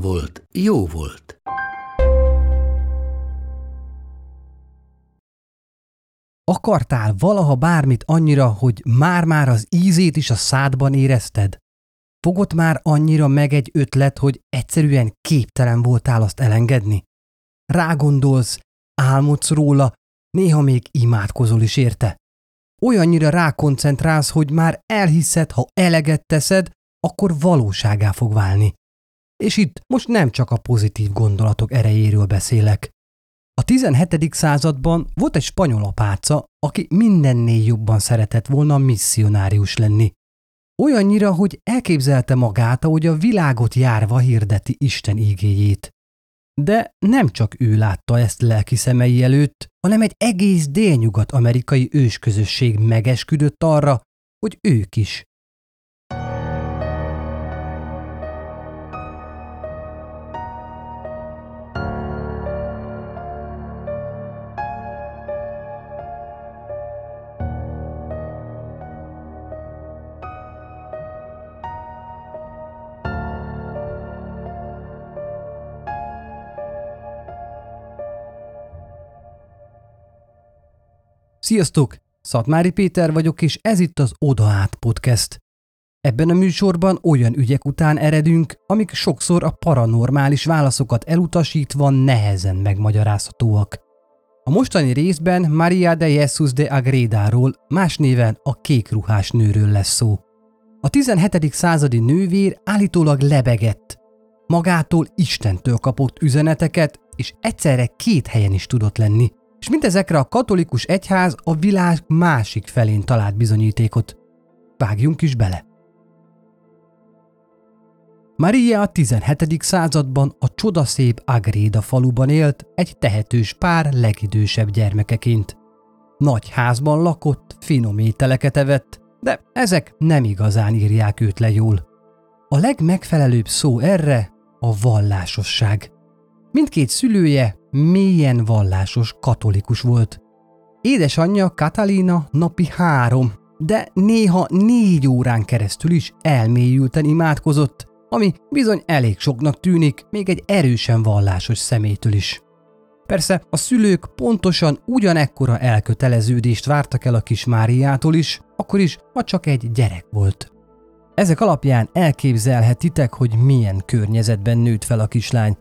volt, jó volt. Akartál valaha bármit annyira, hogy már-már az ízét is a szádban érezted? Fogott már annyira meg egy ötlet, hogy egyszerűen képtelen voltál azt elengedni? Rágondolsz, álmodsz róla, néha még imádkozol is érte. Olyannyira rákoncentrálsz, hogy már elhiszed, ha eleget teszed, akkor valóságá fog válni. És itt most nem csak a pozitív gondolatok erejéről beszélek. A 17. században volt egy spanyol apáca, aki mindennél jobban szeretett volna misszionárius lenni. Olyannyira, hogy elképzelte magát, hogy a világot járva hirdeti Isten ígéjét. De nem csak ő látta ezt lelki szemei előtt, hanem egy egész délnyugat-amerikai ősközösség megesküdött arra, hogy ők is Sziasztok! Szatmári Péter vagyok, és ez itt az Oda Át Podcast. Ebben a műsorban olyan ügyek után eredünk, amik sokszor a paranormális válaszokat elutasítva nehezen megmagyarázhatóak. A mostani részben Maria de Jesus de Agredáról, más néven a kékruhás nőről lesz szó. A 17. századi nővér állítólag lebegett. Magától Istentől kapott üzeneteket, és egyszerre két helyen is tudott lenni – és mindezekre a katolikus egyház a világ másik felén talált bizonyítékot. Vágjunk is bele! Maria a 17. században a csodaszép Agréda faluban élt egy tehetős pár legidősebb gyermekeként. Nagy házban lakott, finom ételeket evett, de ezek nem igazán írják őt le jól. A legmegfelelőbb szó erre a vallásosság. Mindkét szülője mélyen vallásos katolikus volt. Édesanyja Katalina napi három, de néha négy órán keresztül is elmélyülten imádkozott, ami bizony elég soknak tűnik még egy erősen vallásos szemétől is. Persze a szülők pontosan ugyanekkora elköteleződést vártak el a kis Máriától is, akkor is, ha csak egy gyerek volt. Ezek alapján elképzelhetitek, hogy milyen környezetben nőtt fel a kislány,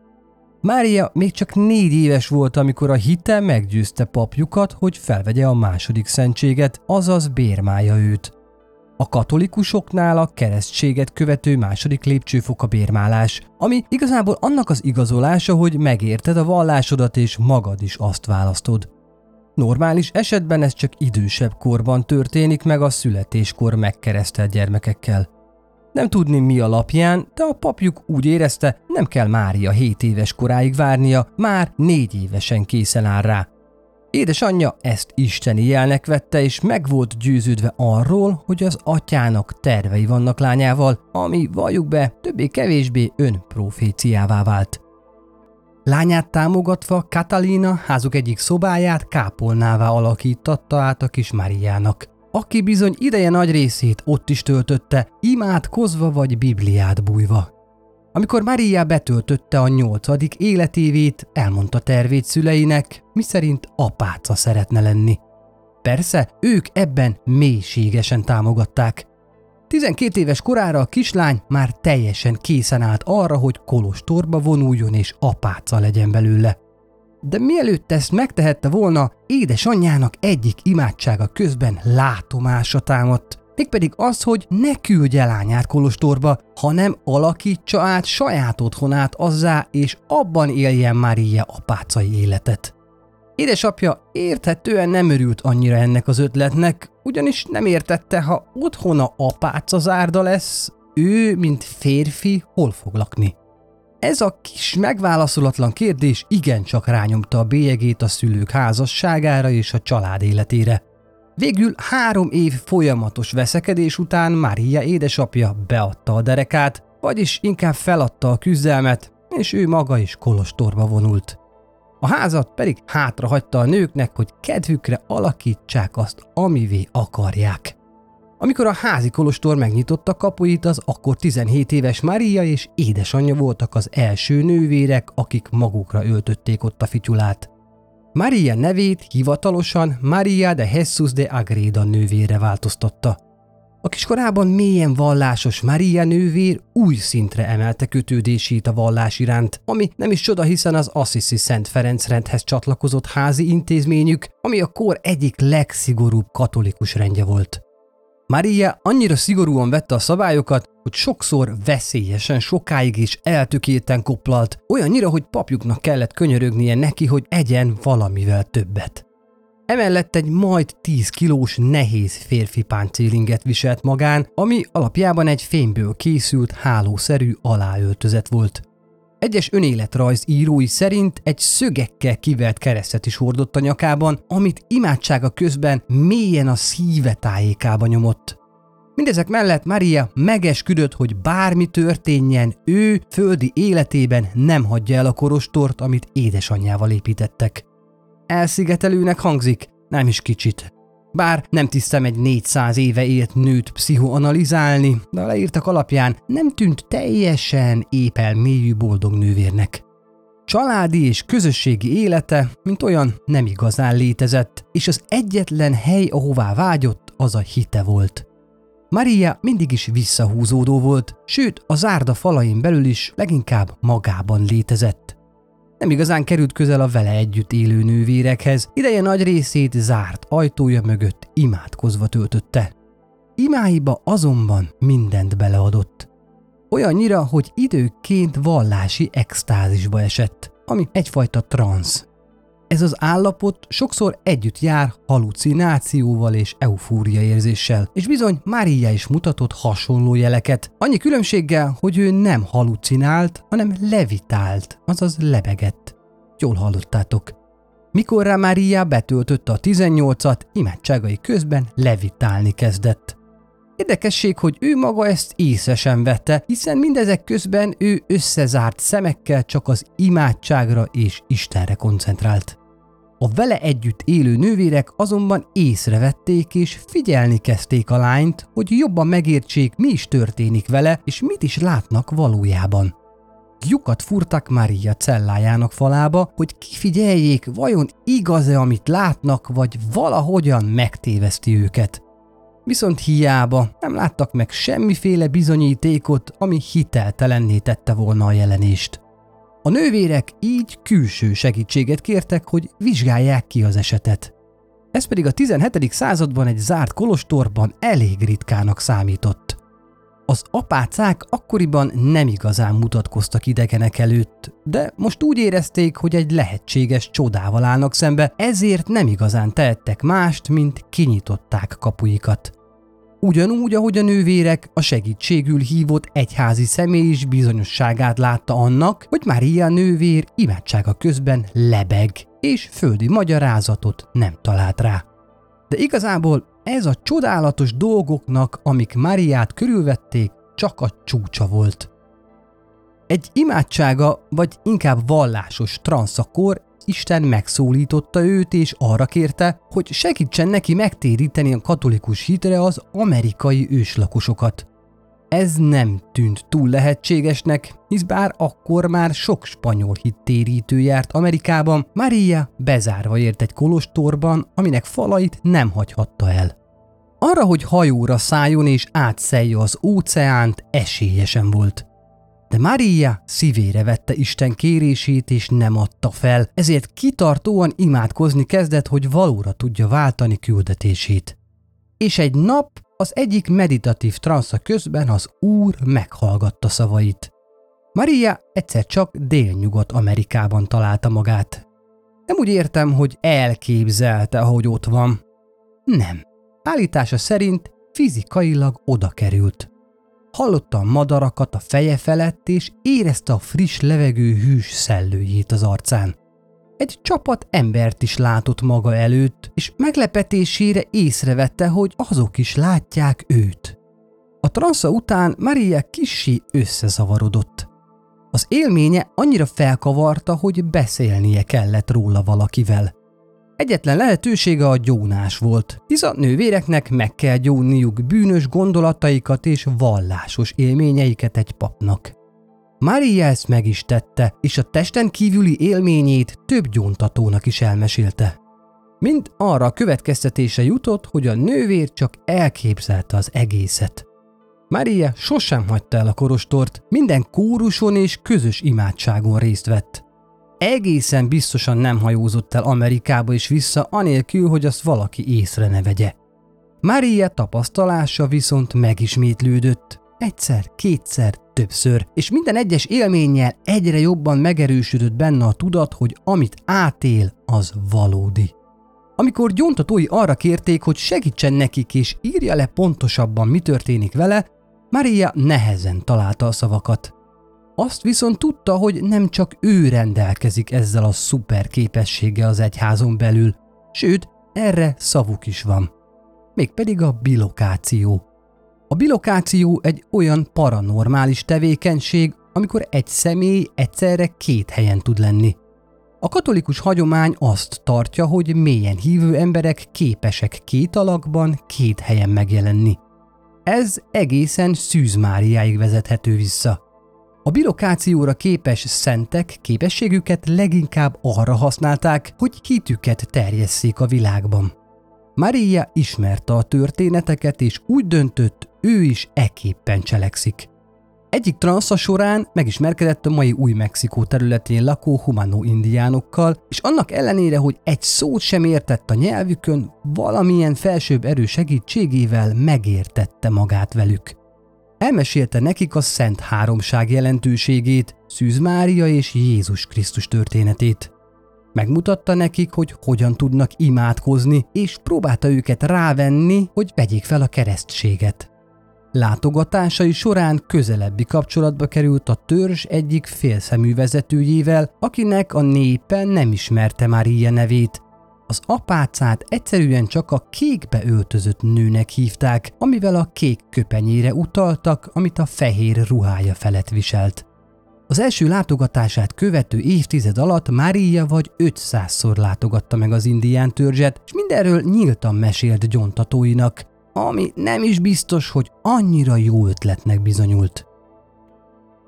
Mária még csak négy éves volt, amikor a hite meggyőzte papjukat, hogy felvegye a második szentséget, azaz bérmája őt. A katolikusoknál a keresztséget követő második lépcsőfok a bérmálás, ami igazából annak az igazolása, hogy megérted a vallásodat és magad is azt választod. Normális esetben ez csak idősebb korban történik meg a születéskor megkeresztelt gyermekekkel. Nem tudni mi alapján, de a papjuk úgy érezte, nem kell Mária 7 éves koráig várnia, már négy évesen készen áll rá. Édesanyja ezt isteni jelnek vette, és meg volt győződve arról, hogy az atyának tervei vannak lányával, ami, valljuk be, többé-kevésbé önproféciává vált. Lányát támogatva Katalina házuk egyik szobáját kápolnává alakítatta át a kis Máriának aki bizony ideje nagy részét ott is töltötte, imádkozva vagy Bibliát bújva. Amikor Maria betöltötte a nyolcadik életévét, elmondta tervét szüleinek, miszerint apáca szeretne lenni. Persze, ők ebben mélységesen támogatták. 12 éves korára a kislány már teljesen készen állt arra, hogy kolostorba vonuljon és apáca legyen belőle de mielőtt ezt megtehette volna, édesanyjának egyik imádsága közben látomása támadt. Mégpedig az, hogy ne küldje lányát Kolostorba, hanem alakítsa át saját otthonát azzá, és abban éljen Mária apácai életet. Édesapja érthetően nem örült annyira ennek az ötletnek, ugyanis nem értette, ha otthona apáca zárda lesz, ő, mint férfi, hol fog lakni. Ez a kis megválaszolatlan kérdés igencsak rányomta a bélyegét a szülők házasságára és a család életére. Végül három év folyamatos veszekedés után Mária édesapja beadta a derekát, vagyis inkább feladta a küzdelmet, és ő maga is kolostorba vonult. A házat pedig hátrahagyta a nőknek, hogy kedvükre alakítsák azt, amivé akarják. Amikor a házi kolostor megnyitotta kapuit, az akkor 17 éves Maria és édesanyja voltak az első nővérek, akik magukra öltötték ott a fityulát. Maria nevét hivatalosan Maria de Jesus de Agreda nővére változtatta. A kiskorában mélyen vallásos Maria nővér új szintre emelte kötődését a vallás iránt, ami nem is csoda, hiszen az Assisi Szent Ferenc rendhez csatlakozott házi intézményük, ami a kor egyik legszigorúbb katolikus rendje volt. Maria annyira szigorúan vette a szabályokat, hogy sokszor veszélyesen sokáig is eltökélten koplalt, olyannyira, hogy papjuknak kellett könyörögnie neki, hogy egyen valamivel többet. Emellett egy majd 10 kilós nehéz férfi páncélinget viselt magán, ami alapjában egy fényből készült hálószerű aláöltözet volt. Egyes önéletrajz írói szerint egy szögekkel kivert keresztet is hordott a nyakában, amit imádsága közben mélyen a szíve tájékába nyomott. Mindezek mellett Maria megesküdött, hogy bármi történjen, ő földi életében nem hagyja el a korostort, amit édesanyjával építettek. Elszigetelőnek hangzik, nem is kicsit. Bár nem tisztem egy 400 éve élt nőt pszichoanalizálni, de a leírtak alapján nem tűnt teljesen épel mélyű boldog nővérnek. Családi és közösségi élete, mint olyan, nem igazán létezett, és az egyetlen hely, ahová vágyott, az a hite volt. Maria mindig is visszahúzódó volt, sőt a zárda falain belül is leginkább magában létezett. Nem igazán került közel a vele együtt élő nővérekhez, ideje nagy részét zárt ajtója mögött imádkozva töltötte. Imáiba azonban mindent beleadott. Olyannyira, hogy időként vallási extázisba esett, ami egyfajta transz. Ez az állapot sokszor együtt jár halucinációval és eufória érzéssel, és bizony Mária is mutatott hasonló jeleket, annyi különbséggel, hogy ő nem halucinált, hanem levitált, azaz lebegett. Jól hallottátok. Mikor rá Mária betöltötte a 18-at, imádságai közben levitálni kezdett. Érdekesség, hogy ő maga ezt észre sem vette, hiszen mindezek közben ő összezárt szemekkel csak az imádságra és Istenre koncentrált. A vele együtt élő nővérek azonban észrevették és figyelni kezdték a lányt, hogy jobban megértsék, mi is történik vele, és mit is látnak valójában. Lyukat furtak Maria cellájának falába, hogy kifigyeljék, vajon igaz-e, amit látnak, vagy valahogyan megtéveszti őket. Viszont hiába nem láttak meg semmiféle bizonyítékot, ami hiteltelenné tette volna a jelenést. A nővérek így külső segítséget kértek, hogy vizsgálják ki az esetet. Ez pedig a 17. században egy zárt kolostorban elég ritkának számított. Az apácák akkoriban nem igazán mutatkoztak idegenek előtt, de most úgy érezték, hogy egy lehetséges csodával állnak szembe, ezért nem igazán tehettek mást, mint kinyitották kapuikat. Ugyanúgy, ahogy a nővérek a segítségül hívott egyházi személy is bizonyosságát látta annak, hogy Mária nővér imádsága közben lebeg, és földi magyarázatot nem talált rá. De igazából ez a csodálatos dolgoknak, amik Máriát körülvették, csak a csúcsa volt. Egy imádsága, vagy inkább vallásos transzakor Isten megszólította őt és arra kérte, hogy segítsen neki megtéríteni a katolikus hitre az amerikai őslakosokat. Ez nem tűnt túl lehetségesnek, hisz bár akkor már sok spanyol hittérítő járt Amerikában, Maria bezárva ért egy kolostorban, aminek falait nem hagyhatta el. Arra, hogy hajóra szálljon és átszelje az óceánt, esélyesen volt de Maria szívére vette Isten kérését és nem adta fel, ezért kitartóan imádkozni kezdett, hogy valóra tudja váltani küldetését. És egy nap az egyik meditatív transza közben az úr meghallgatta szavait. Maria egyszer csak délnyugat Amerikában találta magát. Nem úgy értem, hogy elképzelte, hogy ott van. Nem. Állítása szerint fizikailag oda került. Hallotta a madarakat a feje felett, és érezte a friss levegő hűs szellőjét az arcán. Egy csapat embert is látott maga előtt, és meglepetésére észrevette, hogy azok is látják őt. A transza után Maria kissé összezavarodott. Az élménye annyira felkavarta, hogy beszélnie kellett róla valakivel. Egyetlen lehetősége a gyónás volt, hisz a nővéreknek meg kell gyónniuk bűnös gondolataikat és vallásos élményeiket egy papnak. Maria ezt meg is tette, és a testen kívüli élményét több gyóntatónak is elmesélte. Mind arra a következtetése jutott, hogy a nővér csak elképzelte az egészet. Maria sosem hagyta el a korostort, minden kóruson és közös imádságon részt vett. Egészen biztosan nem hajózott el Amerikába és vissza, anélkül, hogy azt valaki észre ne vegye. Maria tapasztalása viszont megismétlődött. Egyszer, kétszer, többször, és minden egyes élménnyel egyre jobban megerősödött benne a tudat, hogy amit átél, az valódi. Amikor gyóntatói arra kérték, hogy segítsen nekik és írja le pontosabban, mi történik vele, Maria nehezen találta a szavakat. Azt viszont tudta, hogy nem csak ő rendelkezik ezzel a szuper képességgel az egyházon belül, sőt, erre szavuk is van. Mégpedig a bilokáció. A bilokáció egy olyan paranormális tevékenység, amikor egy személy egyszerre két helyen tud lenni. A katolikus hagyomány azt tartja, hogy mélyen hívő emberek képesek két alakban, két helyen megjelenni. Ez egészen Szűz Máriáig vezethető vissza. A bilokációra képes szentek képességüket leginkább arra használták, hogy hitüket terjesszék a világban. Maria ismerte a történeteket, és úgy döntött, ő is eképpen cselekszik. Egyik transza során megismerkedett a mai Új-Mexikó területén lakó humano indiánokkal, és annak ellenére, hogy egy szót sem értett a nyelvükön, valamilyen felsőbb erő segítségével megértette magát velük. Elmesélte nekik a Szent Háromság jelentőségét, Szűz Mária és Jézus Krisztus történetét. Megmutatta nekik, hogy hogyan tudnak imádkozni, és próbálta őket rávenni, hogy vegyék fel a keresztséget. Látogatásai során közelebbi kapcsolatba került a törzs egyik félszemű vezetőjével, akinek a népe nem ismerte már ilyen nevét. Az apácát egyszerűen csak a kékbe öltözött nőnek hívták, amivel a kék köpenyére utaltak, amit a fehér ruhája felett viselt. Az első látogatását követő évtized alatt Mária vagy 500-szor látogatta meg az indián törzset, és mindenről nyíltan mesélt gyontatóinak, ami nem is biztos, hogy annyira jó ötletnek bizonyult.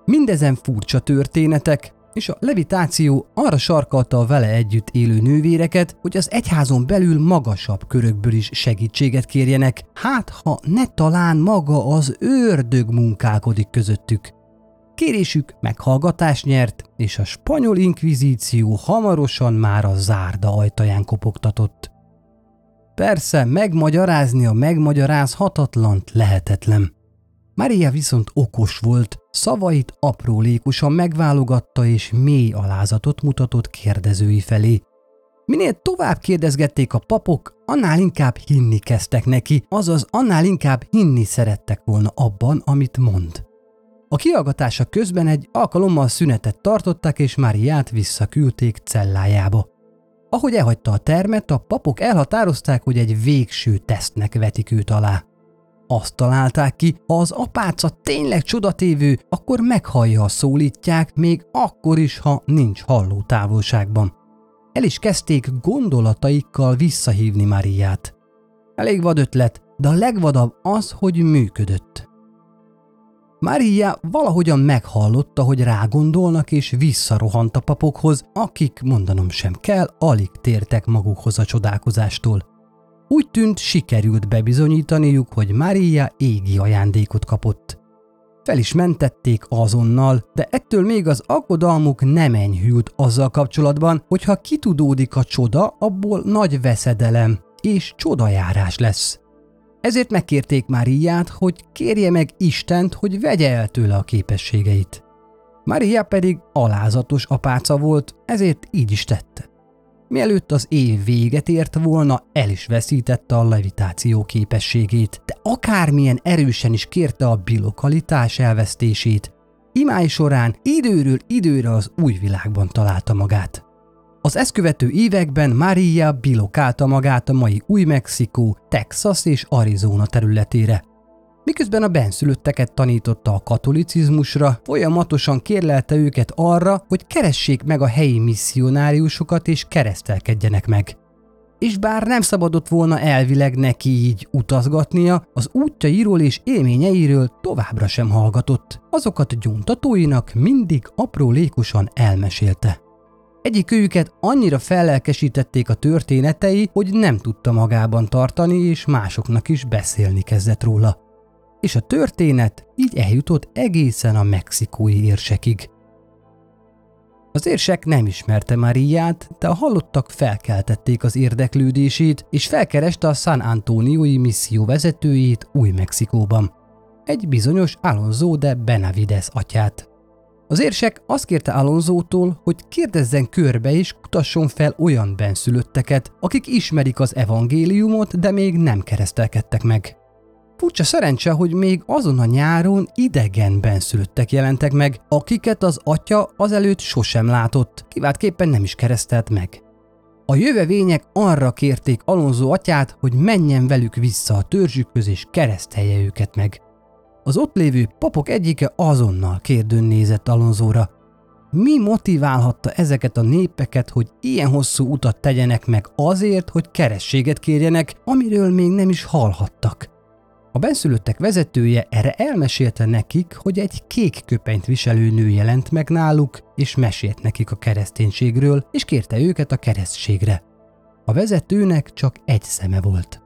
Mindezen furcsa történetek, és a levitáció arra sarkalta a vele együtt élő nővéreket, hogy az egyházon belül magasabb körökből is segítséget kérjenek, hát ha ne talán maga az ördög munkálkodik közöttük. Kérésük meghallgatást nyert, és a spanyol inkvizíció hamarosan már a zárda ajtaján kopogtatott. Persze, megmagyarázni a megmagyarázhatatlant lehetetlen. Maria viszont okos volt, szavait aprólékosan megválogatta és mély alázatot mutatott kérdezői felé. Minél tovább kérdezgették a papok, annál inkább hinni kezdtek neki, azaz annál inkább hinni szerettek volna abban, amit mond. A kiallgatása közben egy alkalommal szünetet tartottak, és Máriát visszaküldték cellájába. Ahogy elhagyta a termet, a papok elhatározták, hogy egy végső tesztnek vetik őt alá. Azt találták ki, ha az apáca tényleg csodatévő, akkor meghallja a szólítják, még akkor is, ha nincs halló távolságban. El is kezdték gondolataikkal visszahívni Mariát. Elég vad ötlet, de a legvadabb az, hogy működött. Mária valahogyan meghallotta, hogy rágondolnak, és visszarohant a papokhoz, akik, mondanom sem kell, alig tértek magukhoz a csodálkozástól. Úgy tűnt, sikerült bebizonyítaniuk, hogy Mária égi ajándékot kapott. Fel is mentették azonnal, de ettől még az aggodalmuk nem enyhült azzal kapcsolatban, hogy ha kitudódik a csoda, abból nagy veszedelem és csodajárás lesz. Ezért megkérték Máriát, hogy kérje meg Istent, hogy vegye el tőle a képességeit. Mária pedig alázatos apáca volt, ezért így is tette. Mielőtt az év véget ért volna, el is veszítette a levitáció képességét, de akármilyen erősen is kérte a bilokalitás elvesztését, imái során időről időre az új világban találta magát. Az ezt követő években Maria bilokálta magát a mai Új-Mexikó, Texas és Arizona területére. Miközben a benszülötteket tanította a katolicizmusra, folyamatosan kérlelte őket arra, hogy keressék meg a helyi misszionáriusokat és keresztelkedjenek meg. És bár nem szabadott volna elvileg neki így utazgatnia, az útjairól és élményeiről továbbra sem hallgatott. Azokat gyóntatóinak mindig aprólékosan elmesélte. Egyik őket annyira fellelkesítették a történetei, hogy nem tudta magában tartani, és másoknak is beszélni kezdett róla. És a történet így eljutott egészen a mexikói érsekig. Az érsek nem ismerte Mariát, de a hallottak felkeltették az érdeklődését, és felkereste a San Antonioi misszió vezetőjét Új-Mexikóban. Egy bizonyos Alonso de Benavides atyát. Az érsek azt kérte Alonzótól, hogy kérdezzen körbe és kutasson fel olyan benszülötteket, akik ismerik az evangéliumot, de még nem keresztelkedtek meg. Furcsa szerencse, hogy még azon a nyáron idegen benszülöttek jelentek meg, akiket az atya azelőtt sosem látott, kiváltképpen nem is keresztelt meg. A jövevények arra kérték Alonso atyát, hogy menjen velük vissza a törzsükhöz és keresztelje őket meg. Az ott lévő papok egyike azonnal kérdőn nézett Alonzóra. Mi motiválhatta ezeket a népeket, hogy ilyen hosszú utat tegyenek meg azért, hogy kerességet kérjenek, amiről még nem is hallhattak? A benszülöttek vezetője erre elmesélte nekik, hogy egy kék köpenyt viselő nő jelent meg náluk, és mesélt nekik a kereszténységről, és kérte őket a keresztségre. A vezetőnek csak egy szeme volt.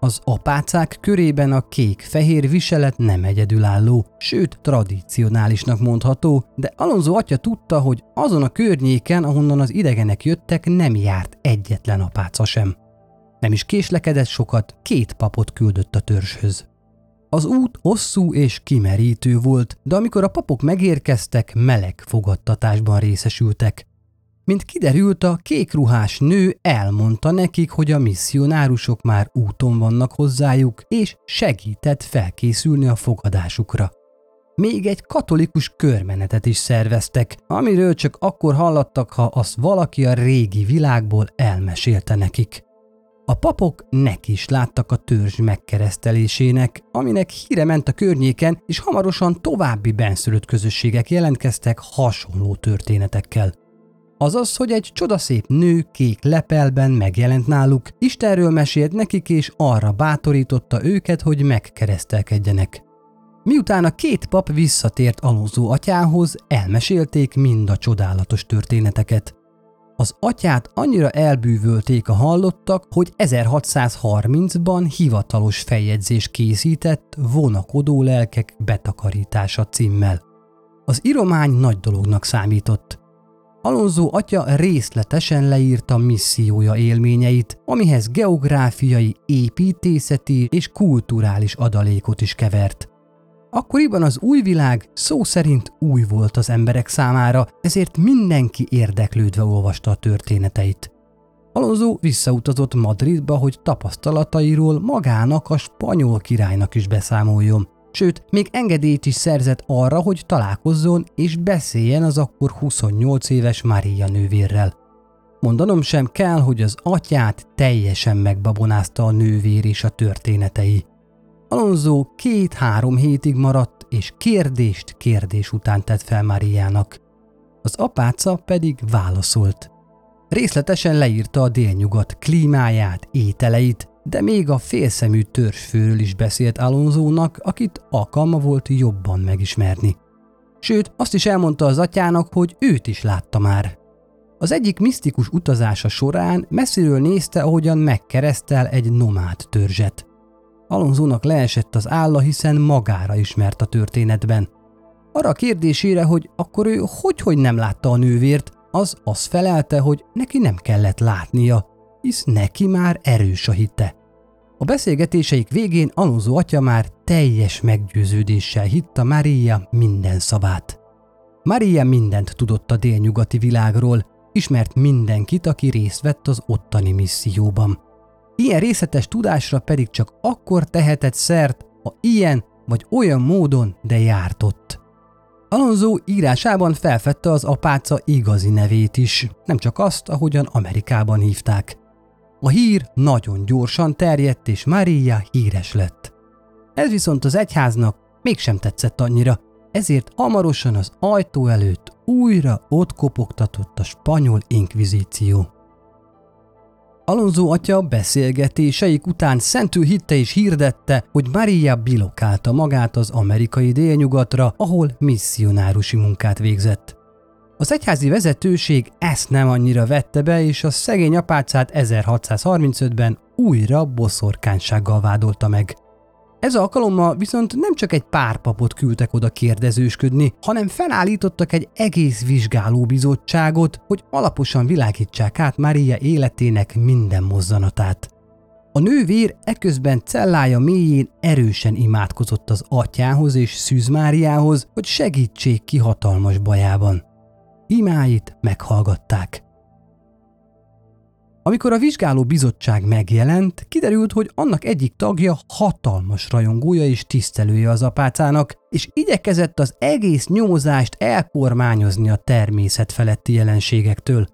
Az apácák körében a kék-fehér viselet nem egyedülálló, sőt tradicionálisnak mondható, de Alonso atya tudta, hogy azon a környéken, ahonnan az idegenek jöttek, nem járt egyetlen apáca sem. Nem is késlekedett sokat, két papot küldött a törzshöz. Az út hosszú és kimerítő volt, de amikor a papok megérkeztek, meleg fogadtatásban részesültek. Mint kiderült, a kékruhás nő elmondta nekik, hogy a misszionárusok már úton vannak hozzájuk, és segített felkészülni a fogadásukra. Még egy katolikus körmenetet is szerveztek, amiről csak akkor hallattak, ha azt valaki a régi világból elmesélte nekik. A papok neki is láttak a törzs megkeresztelésének, aminek híre ment a környéken, és hamarosan további benszülött közösségek jelentkeztek hasonló történetekkel. Azaz, hogy egy csodaszép nő kék lepelben megjelent náluk, Istenről mesélt nekik és arra bátorította őket, hogy megkeresztelkedjenek. Miután a két pap visszatért Alonso atyához, elmesélték mind a csodálatos történeteket. Az atyát annyira elbűvölték a hallottak, hogy 1630-ban hivatalos feljegyzés készített vonakodó lelkek betakarítása címmel. Az iromány nagy dolognak számított. Alonso atya részletesen leírta missziója élményeit, amihez geográfiai, építészeti és kulturális adalékot is kevert. Akkoriban az új világ szó szerint új volt az emberek számára, ezért mindenki érdeklődve olvasta a történeteit. Alonso visszautazott Madridba, hogy tapasztalatairól magának a spanyol királynak is beszámoljon. Sőt, még engedélyt is szerzett arra, hogy találkozzon és beszéljen az akkor 28 éves Maria nővérrel. Mondanom sem kell, hogy az atyát teljesen megbabonázta a nővér és a történetei. Alonso két-három hétig maradt, és kérdést kérdés után tett fel Mariának. Az apáca pedig válaszolt. Részletesen leírta a délnyugat klímáját, ételeit, de még a félszemű törzsfőről is beszélt Alonzónak, akit alkalma volt jobban megismerni. Sőt, azt is elmondta az atyának, hogy őt is látta már. Az egyik misztikus utazása során messziről nézte, ahogyan megkeresztel egy nomád törzset. Alonzónak leesett az álla, hiszen magára ismert a történetben. Arra a kérdésére, hogy akkor ő hogy-hogy nem látta a nővért, az azt felelte, hogy neki nem kellett látnia, hisz neki már erős a hite. A beszélgetéseik végén Alonso atya már teljes meggyőződéssel hitta Maria minden szavát. Maria mindent tudott a délnyugati világról, ismert mindenkit, aki részt vett az ottani misszióban. Ilyen részletes tudásra pedig csak akkor tehetett szert, ha ilyen vagy olyan módon, de járt ott. Alonso írásában felfedte az apáca igazi nevét is, nem csak azt, ahogyan Amerikában hívták. A hír nagyon gyorsan terjedt, és Maria híres lett. Ez viszont az egyháznak mégsem tetszett annyira, ezért hamarosan az ajtó előtt újra ott kopogtatott a spanyol inkvizíció. Alonso atya beszélgetéseik után szentül hitte és hirdette, hogy Maria bilokálta magát az amerikai délnyugatra, ahol misszionárusi munkát végzett. Az egyházi vezetőség ezt nem annyira vette be, és a szegény apácát 1635-ben újra boszorkánysággal vádolta meg. Ez alkalommal viszont nem csak egy pár papot küldtek oda kérdezősködni, hanem felállítottak egy egész vizsgálóbizottságot, hogy alaposan világítsák át Mária életének minden mozzanatát. A nővér eközben cellája mélyén erősen imádkozott az atyához és Szűz Máriához, hogy segítsék ki hatalmas bajában. Imáit meghallgatták. Amikor a vizsgáló bizottság megjelent, kiderült, hogy annak egyik tagja hatalmas rajongója és tisztelője az apácának, és igyekezett az egész nyomozást elkormányozni a természet feletti jelenségektől.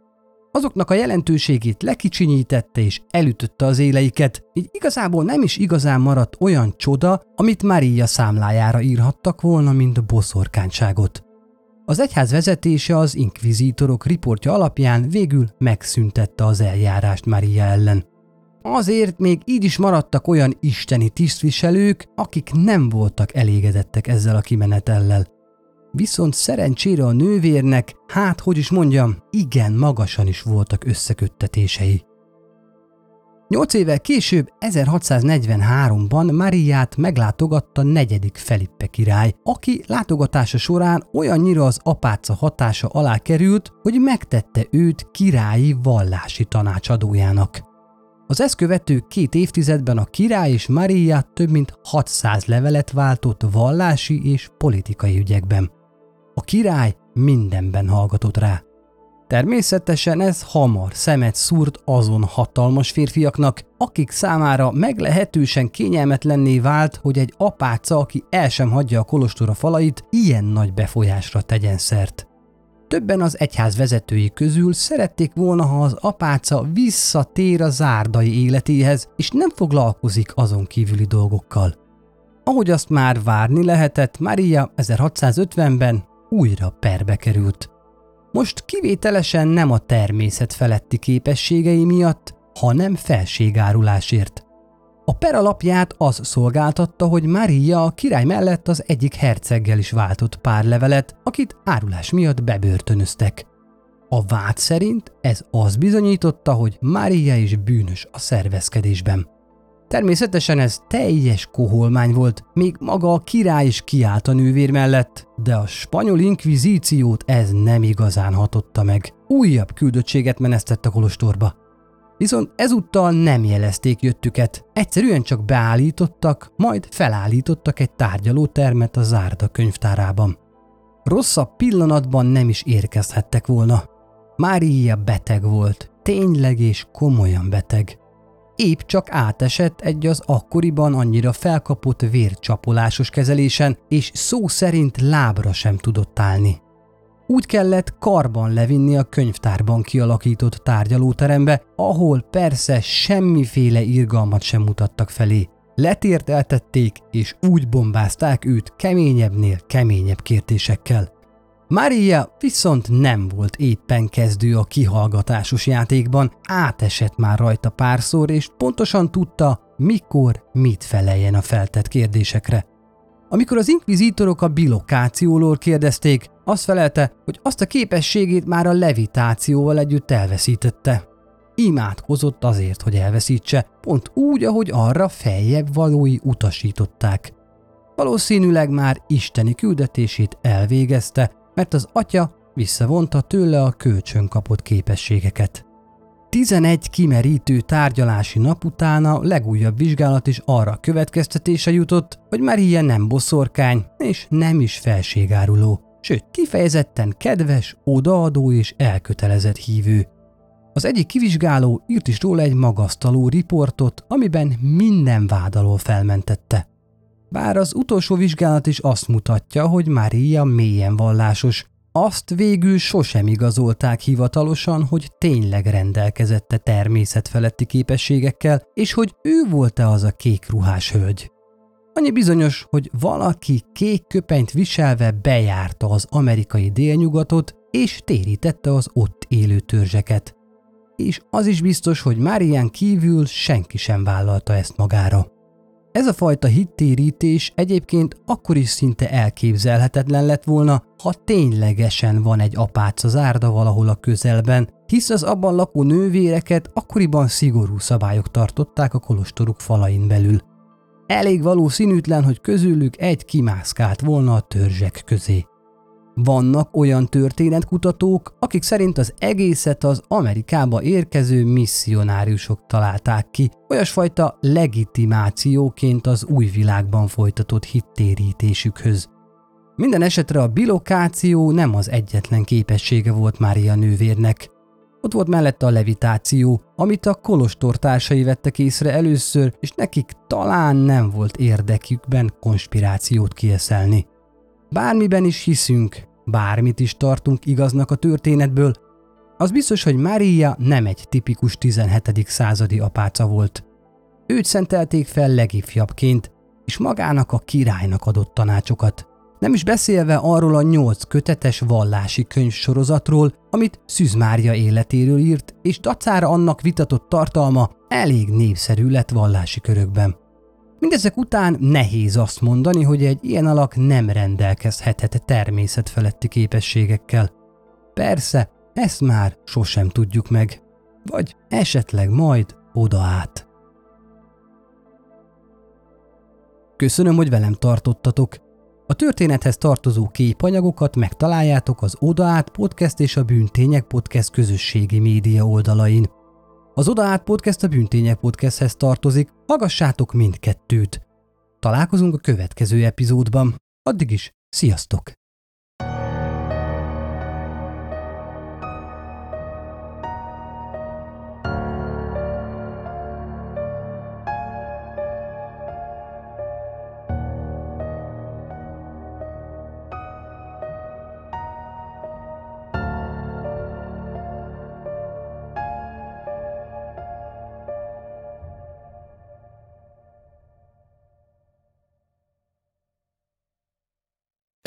Azoknak a jelentőségét lekicsinyítette és elütötte az éleiket, így igazából nem is igazán maradt olyan csoda, amit Maria számlájára írhattak volna, mint boszorkányságot. Az egyház vezetése az inkvizítorok riportja alapján végül megszüntette az eljárást Maria ellen. Azért még így is maradtak olyan isteni tisztviselők, akik nem voltak elégedettek ezzel a kimenetellel. Viszont szerencsére a nővérnek, hát hogy is mondjam, igen magasan is voltak összeköttetései. Nyolc évvel később, 1643-ban Mariát meglátogatta negyedik Felippe király, aki látogatása során olyannyira az apáca hatása alá került, hogy megtette őt királyi vallási tanácsadójának. Az ezt követő két évtizedben a király és Maria több mint 600 levelet váltott vallási és politikai ügyekben. A király mindenben hallgatott rá. Természetesen ez hamar szemet szúrt azon hatalmas férfiaknak, akik számára meglehetősen kényelmetlenné vált, hogy egy apáca, aki el sem hagyja a kolostora falait, ilyen nagy befolyásra tegyen szert. Többen az egyház vezetői közül szerették volna, ha az apáca visszatér a zárdai életéhez, és nem foglalkozik azon kívüli dolgokkal. Ahogy azt már várni lehetett, Maria 1650-ben újra perbe került. Most kivételesen nem a természet feletti képességei miatt, hanem felségárulásért. A per alapját az szolgáltatta, hogy Maria a király mellett az egyik herceggel is váltott pár levelet, akit árulás miatt bebörtönöztek. A vád szerint ez az bizonyította, hogy Maria is bűnös a szervezkedésben. Természetesen ez teljes koholmány volt, még maga a király is kiállt a nővér mellett, de a spanyol inkvizíciót ez nem igazán hatotta meg. Újabb küldöttséget menesztett a kolostorba. Viszont ezúttal nem jelezték jöttüket, egyszerűen csak beállítottak, majd felállítottak egy tárgyalótermet a zárda könyvtárában. Rosszabb pillanatban nem is érkezhettek volna. Mária beteg volt, tényleg és komolyan beteg épp csak átesett egy az akkoriban annyira felkapott vércsapolásos kezelésen, és szó szerint lábra sem tudott állni. Úgy kellett karban levinni a könyvtárban kialakított tárgyalóterembe, ahol persze semmiféle irgalmat sem mutattak felé. Letérteltették, és úgy bombázták őt keményebbnél keményebb kérdésekkel. Maria viszont nem volt éppen kezdő a kihallgatásos játékban, átesett már rajta párszor, és pontosan tudta, mikor mit feleljen a feltett kérdésekre. Amikor az inkvizítorok a bilokációról kérdezték, azt felelte, hogy azt a képességét már a levitációval együtt elveszítette. Imádkozott azért, hogy elveszítse, pont úgy, ahogy arra feljebb valói utasították. Valószínűleg már isteni küldetését elvégezte, mert az atya visszavonta tőle a kölcsön kapott képességeket. 11 kimerítő tárgyalási nap után a legújabb vizsgálat is arra következtetése jutott, hogy Maria nem boszorkány és nem is felségáruló. sőt kifejezetten kedves, odaadó és elkötelezett hívő. Az egyik kivizsgáló írt is róla egy magasztaló riportot, amiben minden vád alól felmentette. Bár az utolsó vizsgálat is azt mutatja, hogy Mária mélyen vallásos, azt végül sosem igazolták hivatalosan, hogy tényleg rendelkezette természetfeletti képességekkel, és hogy ő volt-e az a kék ruhás hölgy. Annyi bizonyos, hogy valaki kék köpenyt viselve bejárta az amerikai délnyugatot, és térítette az ott élő törzseket. És az is biztos, hogy Marian kívül senki sem vállalta ezt magára. Ez a fajta hittérítés egyébként akkor is szinte elképzelhetetlen lett volna, ha ténylegesen van egy apáca zárda valahol a közelben, hisz az abban lakó nővéreket akkoriban szigorú szabályok tartották a kolostoruk falain belül. Elég valószínűtlen, hogy közülük egy kimászkált volna a törzsek közé. Vannak olyan történetkutatók, akik szerint az egészet az Amerikába érkező misszionáriusok találták ki, olyasfajta legitimációként az új világban folytatott hittérítésükhöz. Minden esetre a bilokáció nem az egyetlen képessége volt Mária nővérnek. Ott volt mellette a levitáció, amit a kolostor társai vettek észre először, és nekik talán nem volt érdekükben konspirációt kieszelni. Bármiben is hiszünk, bármit is tartunk igaznak a történetből, az biztos, hogy Mária nem egy tipikus 17. századi apáca volt. Őt szentelték fel legifjabbként, és magának a királynak adott tanácsokat. Nem is beszélve arról a nyolc kötetes vallási könyvsorozatról, amit Szűz Mária életéről írt, és dacára annak vitatott tartalma elég népszerű lett vallási körökben. Mindezek után nehéz azt mondani, hogy egy ilyen alak nem rendelkezhetett természetfeletti képességekkel. Persze, ezt már sosem tudjuk meg. Vagy esetleg majd oda át. Köszönöm, hogy velem tartottatok. A történethez tartozó képanyagokat megtaláljátok az Oda át podcast és a Bűntények podcast közösségi média oldalain. Az Oda át podcast a Bűntények podcasthez tartozik, hallgassátok mindkettőt. Találkozunk a következő epizódban. Addig is, sziasztok!